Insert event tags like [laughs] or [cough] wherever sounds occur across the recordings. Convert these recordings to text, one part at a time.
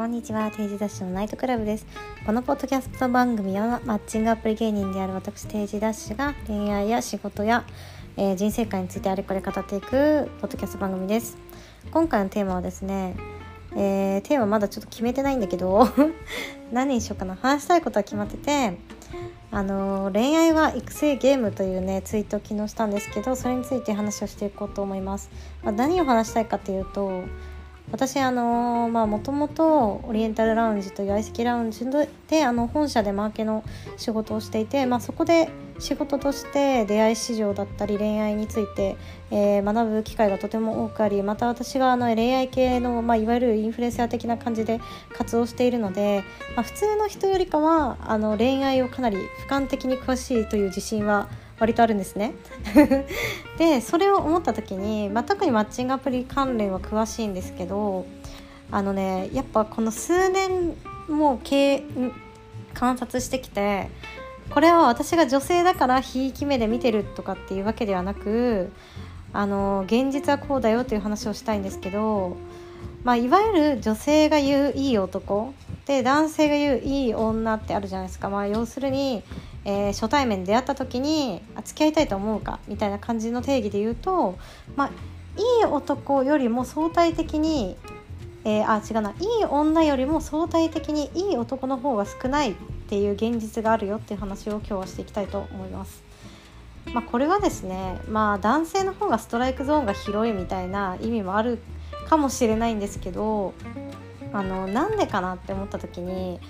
こんにちは。定時ダッシュのナイトクラブです。このポッドキャスト番組はマッチングアプリ芸人である私定時ダッシュが恋愛や仕事や、えー、人生観についてあれこれ語っていくポッドキャスト番組です。今回のテーマはですねえー、テーマまだちょっと決めてないんだけど [laughs] 何にしようかな。話したいことは決まっててあの恋愛は育成ゲームというねツイートを昨日したんですけどそれについて話をしていこうと思います、まあ、何を話したいかというと私あのまあもともとオリエンタルラウンジという相席ラウンジであの本社でマーケの仕事をしていて、まあ、そこで仕事として出会い市場だったり恋愛について、えー、学ぶ機会がとても多くありまた私があの恋愛系の、まあ、いわゆるインフルエンサー的な感じで活動しているので、まあ、普通の人よりかはあの恋愛をかなり俯瞰的に詳しいという自信は割とあるんですね。[laughs] でそれを思った時に、まあ、特にマッチングアプリ関連は詳しいんですけどあのねやっぱこの数年もう経観察してきてこれは私が女性だからひいき目で見てるとかっていうわけではなくあの現実はこうだよという話をしたいんですけど、まあ、いわゆる女性が言ういい男で男性が言ういい女ってあるじゃないですか、まあ、要するにえー、初対面で出会った時に付き合いたいと思うかみたいな感じの定義で言うと、まあ、いい男よりも相対的に、えー、あ違うないい女よりも相対的にいい男の方が少ないっていう現実があるよっていう話を今日はしていきたいと思います。まあ、これはですね、まあ、男性の方がストライクゾーンが広いみたいな意味もあるかもしれないんですけどあのなんでかなって思った時に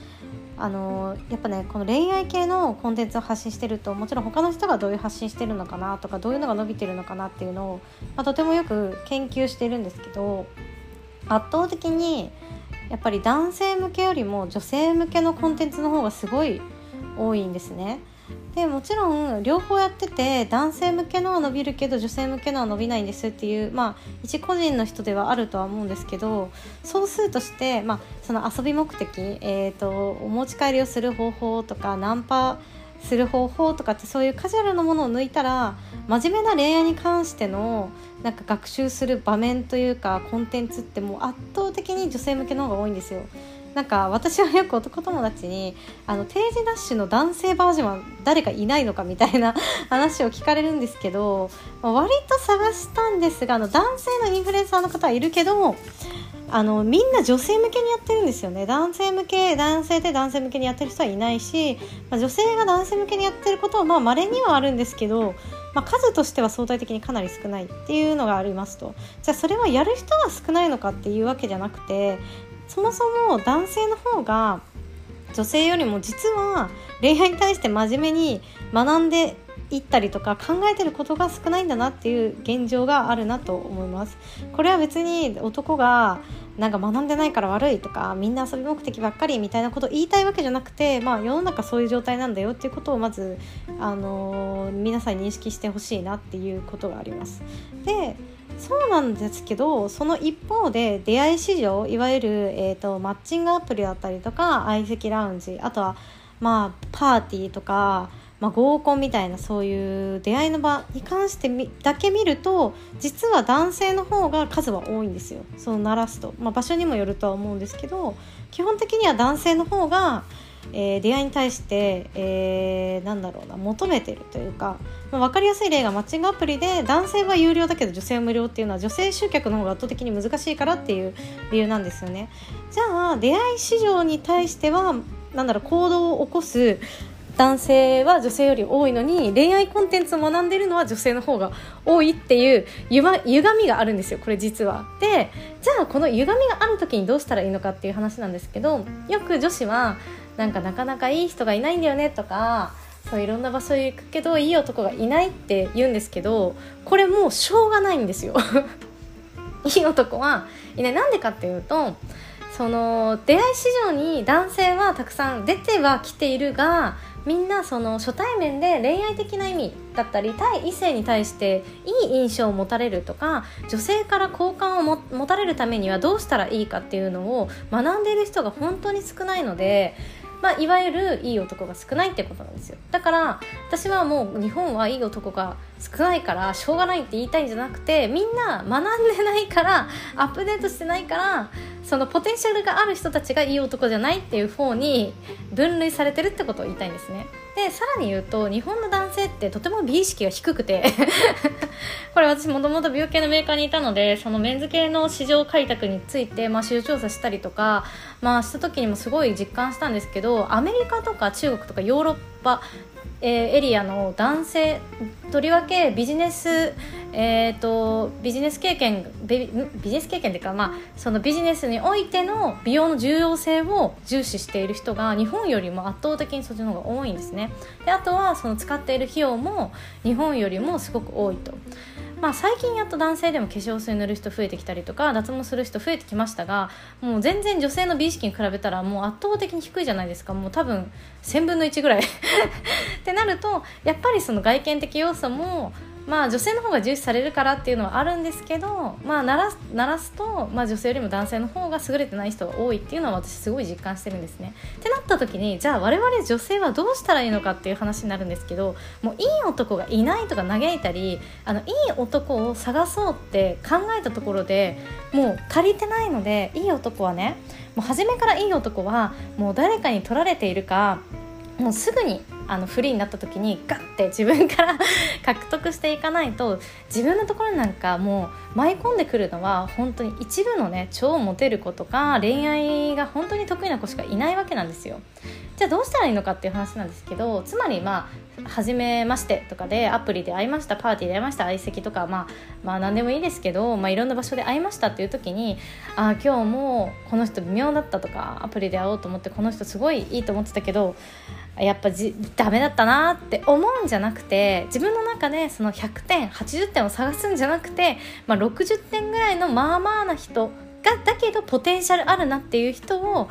あのやっぱねこの恋愛系のコンテンツを発信してるともちろん他の人がどういう発信してるのかなとかどういうのが伸びてるのかなっていうのを、まあ、とてもよく研究してるんですけど圧倒的にやっぱり男性向けよりも女性向けのコンテンツの方がすごい多いんですね。でもちろん両方やってて男性向けのは伸びるけど女性向けのは伸びないんですっていうまあ一個人の人ではあるとは思うんですけど総数として、まあ、その遊び目的、えーと、お持ち帰りをする方法とかナンパする方法とかってそういうカジュアルなものを抜いたら真面目な恋愛に関してのなんか学習する場面というかコンテンツってもう圧倒的に女性向けの方が多いんですよ。なんか私はよく男友達にあの定時ダッシュの男性バージョンは誰かいないのかみたいな [laughs] 話を聞かれるんですけど、割と探したんですがあの男性のインフルエンサーの方はいるけどあのみんな女性向けにやってるんですよね。男性向け男性で男性向けにやってる人はいないし、まあ、女性が男性向けにやってることはまあ稀にはあるんですけど、まあ、数としては相対的にかなり少ないっていうのがありますと。じゃあそれはやる人が少ないのかっていうわけじゃなくてそもそも男性の方が女性よりも実は恋愛に対して真面目に学んでいったりとか考えてることが少ないんだなっていう現状があるなと思いますこれは別に男がなんか学んでないから悪いとかみんな遊び目的ばっかりみたいなことを言いたいわけじゃなくて、まあ、世の中そういう状態なんだよっていうことをまず、あのー、皆さん認識してほしいなっていうことがあります。でそうなんですけどその一方で出会い市場いわゆる、えーと、マッチングアプリだったりとか相席ラウンジあとはまあパーティーとか、まあ、合コンみたいなそういう出会いの場に関してだけ見ると実は男性の方が数は多いんですよ。その鳴らすと、まあ、場所にもよるとは思うんですけど基本的には男性の方がえー、出会いに対して、えー、なんだろうな求めてるというか、まあ、分かりやすい例がマッチングアプリで男性は有料だけど女性は無料っていうのは女性集客の方が圧倒的に難しいからっていう理由なんですよね。じゃあ出会い市場に対してはなんだろう行動を起こす男性は女性より多いのに恋愛コンテンツを学んでるのは女性の方が多いっていうゆ歪みがあるんですよこれ実は。でじゃあこの歪みがある時にどうしたらいいのかっていう話なんですけどよく女子はなんかなかなかいい人がいないんだよねとかそういろんな場所へ行くけどいい男がいないって言うんですけどこれもうしょうがないんですよ。[laughs] いい男はいない。なんでかっていうとその出会い市場に男性はたくさん出てはきているがみんなその初対面で恋愛的な意味だったり対異性に対していい印象を持たれるとか女性から好感を持たれるためにはどうしたらいいかっていうのを学んでいる人が本当に少ないのでまあ、いわゆるいい男が少ないってことなんですよ。だから私はもう日本はいい男が少ないからしょうがないって言いたいんじゃなくてみんな学んでないからアップデートしてないからそのポテンシャルがある人たちがいい男じゃないっていう方に分類されてるってことを言いたいんですね。でさらに言うと日本の男性ってとても美意識が低くて [laughs] これ私もともと美容系のメーカーにいたのでそのメンズ系の市場開拓について、まあ、市場調査したりとか、まあ、した時にもすごい実感したんですけどアメリカとか中国とかヨーロッパえー、エリアの男性とりわけビジネス、えーと、ビジネス経験ビジネス経験というか、まあ、そのビジネスにおいての美容の重要性を重視している人が日本よりも圧倒的にそっちの方が多いんですねであとはその使っている費用も日本よりもすごく多いと。まあ、最近やっと男性でも化粧水塗る人増えてきたりとか脱毛する人増えてきましたがもう全然女性の美意識に比べたらもう圧倒的に低いじゃないですか。もう多分1000分の1ぐらい。[laughs] ってなるとやっぱりその外見的要素もまあ女性の方が重視されるからっていうのはあるんですけどまあ鳴らす鳴らすと、まあ、女性よりも男性の方が優れてない人が多いっていうのは私すごい実感してるんですね。ってなった時にじゃあ我々女性はどうしたらいいのかっていう話になるんですけどもういい男がいないとか嘆いたりあのいい男を探そうって考えたところでもう足りてないのでいい男はねもう初めからいい男はもう誰かに取られているかもうすぐにあのフリーになった時にガッて自分から獲得していかないと自分のところなんかもう舞い込んでくるのは本当に一部のね超モテる子とか恋愛が本当に得意な子しかいないわけなんですよ。じゃあどうしたらいいのかっていう話なんですけどつまりまあ初めましてとかでアプリで会いましたパーティーで会いました相席とか、まあ、まあ何でもいいですけど、まあ、いろんな場所で会いましたっていう時にああ今日もこの人微妙だったとかアプリで会おうと思ってこの人すごいいいと思ってたけどやっぱじダメだったなって思うんじゃなくて自分の中でその100点80点を探すんじゃなくて、まあ、60点ぐらいのまあまあな人がだけどポテンシャルあるなっていう人を、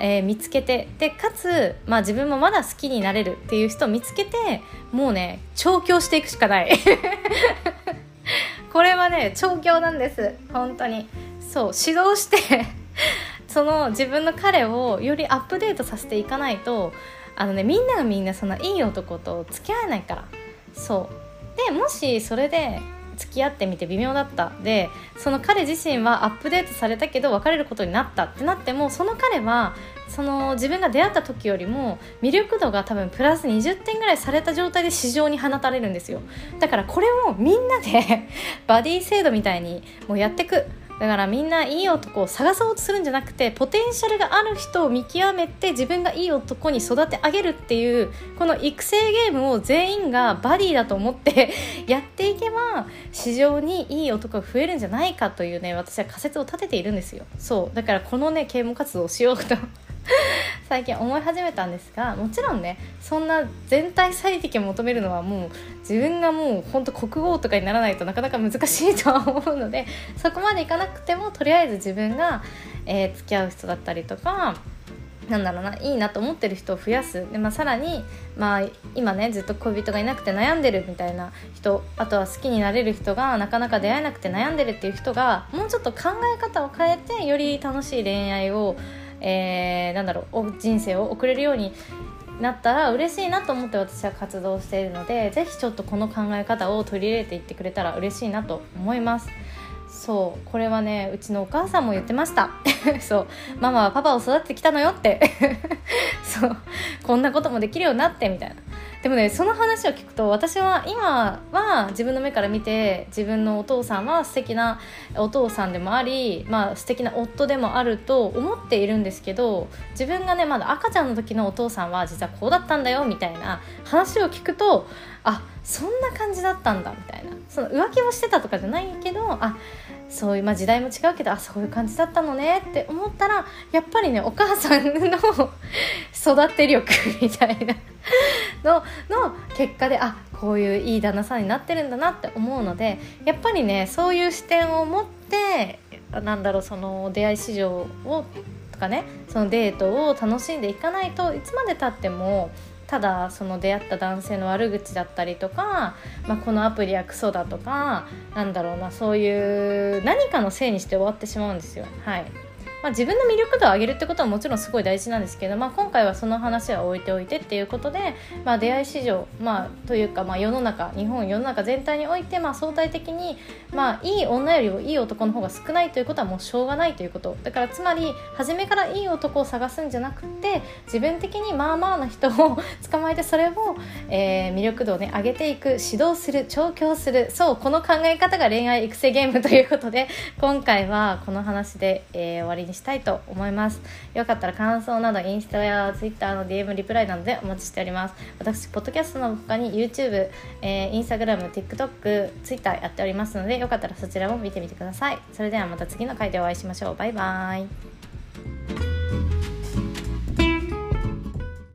えー、見つけてでかつ、まあ、自分もまだ好きになれるっていう人を見つけてもうね調教していくしかない。[laughs] これはね調教なんです。本当に。そう指導して [laughs] その自分の彼をよりアップデートさせていかないとあのねみんながみんなそのいい男と付き合えないから。そう。でもしそれで付き合ってみて微妙だった。でその彼自身はアップデートされたけど別れることになった。ってなってもその彼はその自分が出会った時よりも魅力度が多分プラス20点ぐらいされた状態で市場に放たれるんですよ。だからこれをみんなでバディ制度みたいにもうやってく。だからみんないい男を探そうとするんじゃなくてポテンシャルがある人を見極めて自分がいい男に育て上げるっていうこの育成ゲームを全員がバディだと思って [laughs] やっていけば市場にいい男が増えるんじゃないかというね私は仮説を立てているんですよ。そう。だからこのね啓蒙活動をしようと。[laughs] 最近思い始めたんですがもちろんねそんな全体最適を求めるのはもう自分がもうほんと国王とかにならないとなかなか難しいとは思うので [laughs] そこまでいかなくてもとりあえず自分が、えー、付き合う人だったりとかなんだろうないいなと思ってる人を増やす。で、まあ、さらに、まあ、今ねずっと恋人がいなくて悩んでるみたいな人あとは好きになれる人がなかなか出会えなくて悩んでるっていう人がもうちょっと考え方を変えてより楽しい恋愛をえー、なんだろう人生を送れるようになったら嬉しいなと思って私は活動しているので是非ちょっとこの考え方を取り入れていってくれたら嬉しいなと思います。そうこれはねうちのお母さんも言ってました。[laughs] そうママはパパを育ててきたのよって。[laughs] そうこんなこともできるようになってみたいな。でもねその話を聞くと私は今は自分の目から見て自分のお父さんは素敵なお父さんでもあり、まあ素敵な夫でもあると思っているんですけど自分がねまだ赤ちゃんの時のお父さんは実はこうだったんだよみたいな話を聞くとあそんな感じだったんだみたいな。その浮気をしてたとかじゃないけどあそういう、まあ、時代も違うけどあそういう感じだったのねって思ったらやっぱりねお母さんの [laughs] 育て力みたいな。[laughs] のの結果であこういういい旦那さんになってるんだなって思うのでやっぱりねそういう視点を持ってなんだろうその出会い市場をとかねそのデートを楽しんでいかないといつまでたってもただその出会った男性の悪口だったりとか、まあ、このアプリはクソだとかなんだろうなそういう何かのせいにして終わってしまうんですよ。はいまあ、自分の魅力度を上げるってことはもちろんすごい大事なんですけど、まあ、今回はその話は置いておいてっていうことで、まあ、出会い市場、まあ、というか、まあ、世の中日本世の中全体において、まあ、相対的に、まあ、いい女よりもいい男の方が少ないということはもうしょうがないということ。だからつまり初めからいい男を探すんじゃなくて自分的にまあまあな人を [laughs] 捕まえてそれを、えー、魅力度をね上げていく指導する調教するそうこの考え方が恋愛育成ゲームということで今回はこの話で、えー、終わりにしたいと思います。よかったら感想などインスタやツイッターの DM リプライなどでお待ちしております。私ポッドキャストの他に YouTube、えー、Instagram、TikTok、Twitter やっておりますのでよかったらそちらも見てみてください。それではまた次の回でお会いしましょう。バイバイ。